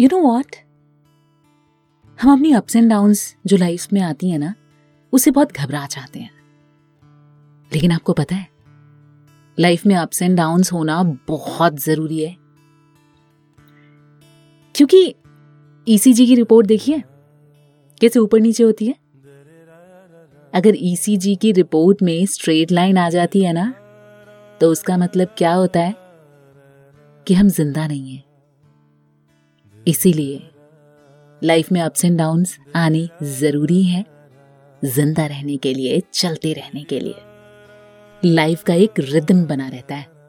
You know what हम अपनी ups and downs जो लाइफ में आती है ना, उसे बहुत घबरा जाते हैं। लेकिन आपको पता है लाइफ में अप्स एंड डाउन्स होना बहुत ज़रूरी है। क्योंकि ईसीजी e की रिपोर्ट देखिए कैसे ऊपर नीचे होती है? अगर ईसीजी e की रिपोर्ट में स्ट्रेट लाइन आ जाती है ना तो उसका मतलब क्या होता है? कि हम ज़िंदा नहीं हैं। इसीलिए लाइफ में अप्स एंड डाउन्स आने ज़रूरी है ज़िंदा रहने के लिए, चलते रहने के लिए। लाइफ का एक रिदम बना रहता है।